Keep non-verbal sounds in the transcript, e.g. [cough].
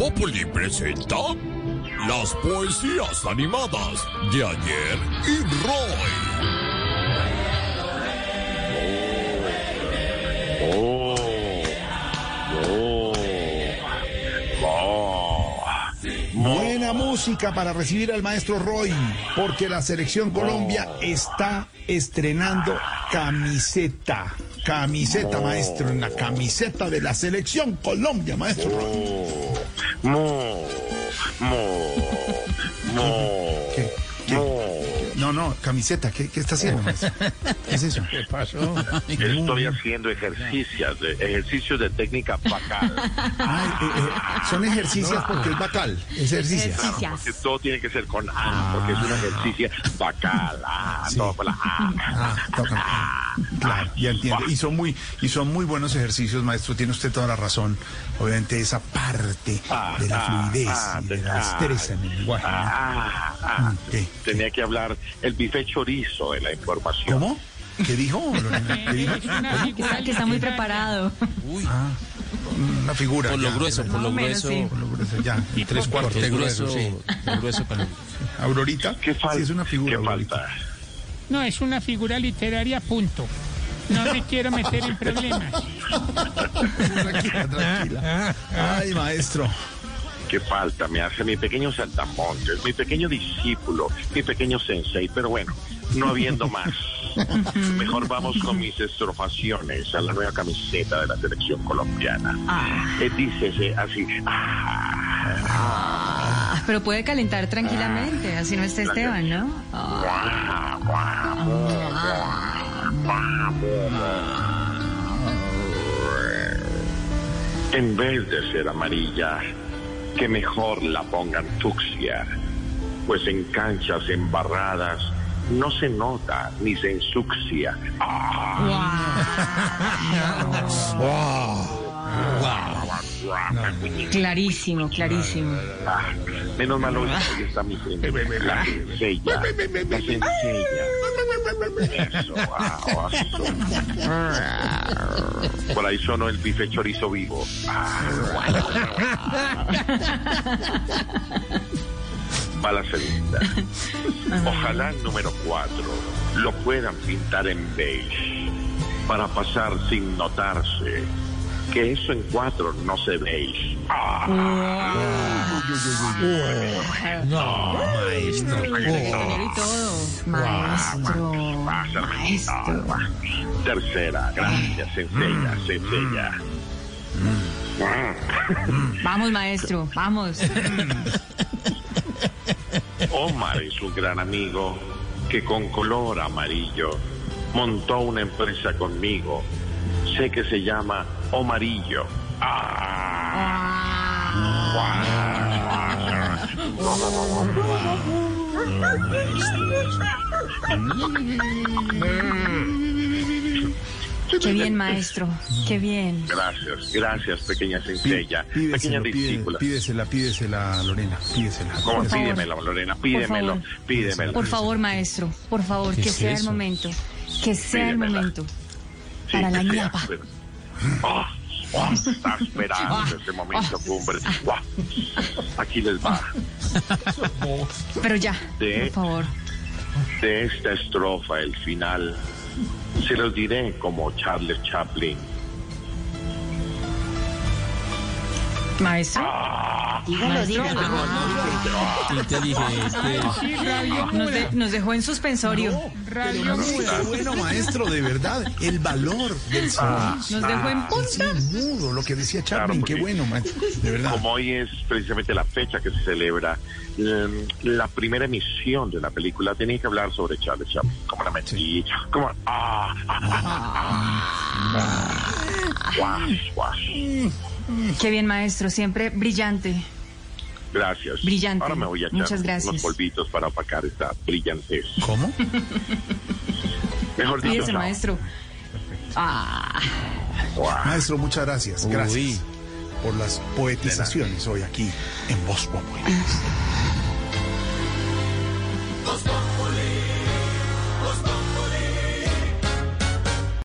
Populi presenta las poesías animadas de ayer y Roy. Oh, oh, oh. Buena música para recibir al maestro Roy, porque la selección Colombia está estrenando camiseta. Camiseta, maestro, en la camiseta de la selección Colombia, maestro Roy. Mo, mo, mo, ¿Qué? ¿Qué? mo. No, no, camiseta, ¿qué, qué está haciendo, maestro? ¿Qué es eso? ¿Qué pasó? Estoy haciendo ejercicios ejercicios de técnica bacal. Ay, eh, eh, son ejercicios porque es bacal, es ejercicio. Claro, porque todo tiene que ser con A, porque es un ejercicio bacal. Ah, Sí. todo con la A. Ah. Claro, ya entiendo. Y son muy, y son muy buenos ejercicios, maestro. Tiene usted toda la razón. Obviamente esa parte de la fluidez y de la destreza en el lenguaje. ¿no? Ah, ah, ¿Qué? Tenía que hablar el bife chorizo de la información. ¿Cómo? ¿Qué dijo? [laughs] Que está muy preparado. Ah, una figura. Por lo ya, grueso, por lo grueso. sí. Por lo grueso, ya. y Tres cuartos. De grueso, sí. de grueso para Aurorita. ¿Qué falta? Sí, es una figura. ¿Qué falta? No, es una figura literaria, punto. No me quiero meter en problemas. Tranquila, tranquila. Ay, maestro. ¿Qué falta? Me hace mi pequeño saltamontes, mi pequeño discípulo, mi pequeñño sensei, pero bueno, no habiendo más. Mejor vamos con mis estrofaciones a la nueva camiseta de la selección colombiana. Eh, dícese así. ah, Ah, pero puede calentar tranquilamente, así no está Esteban, ¿no? En vez de ser amarilla, que mejor la pongan fucsia, pues en canchas embarradas no se nota ni se ensucia. [laughs] clarísimo, clarísimo. Ah, menos mal hoy, está mi la sencilla, la sencilla. Eso, wow, eso. Por ahí sonó el bife chorizo vivo. Va la segunda. Ojalá el número cuatro lo puedan pintar en beige para pasar sin notarse que eso en cuatro no se beige. No, maestro. Todo. Maestro, maestro. Tercera, gracias, sencilla, sencilla. Vamos, maestro, vamos. [laughs] Omar es un gran amigo que con color amarillo montó una empresa conmigo. Sé que se llama Omarillo. Qué bien, maestro, qué bien. Gracias, gracias, pequeña sencilla, pequeña Pídesela, pídesela, discípula. pídesela, pídesela, Lorena, pídesela. ¿Cómo? Pídemelo, Lorena, pídemelo, favor. pídemelo. Por favor, maestro, por favor, ¿Qué que sea el momento, que sea el Pídemela. momento. Sí, para la sea, Ah, ah, está esperando ese momento, cumbre. Guau. Aquí les va. Pero ya, De- por favor. De esta estrofa, el final, se los diré como Charles Chaplin. Maestro. Dígalo, dígalo. Inteligente. Sí, radio Nos, muda. de- nos dejó en suspensorio. Bueno, maestro, de verdad. El valor del silencio. Nos dejó en punta. Sí, mudo, lo que decía Claro, Chaplin. Qué bueno, maestro. De verdad. Como hoy es precisamente la fecha que se celebra eh, la primera emisión de la película, tenía que hablar sobre Charles Chaplin. Como la metí, como... Ah, ah, ah, ah. Guas, guas. Qué bien, maestro, siempre brillante. Gracias. Brillante. Ahora me voy a echar Muchas gracias. unos polvitos para opacar esta brillantez. ¿Cómo? Mejor dicho, chao. maestro. Ah, Guau. Maestro, muchas gracias. Gracias Uy. por las poetizaciones hoy aquí en Voz Populi.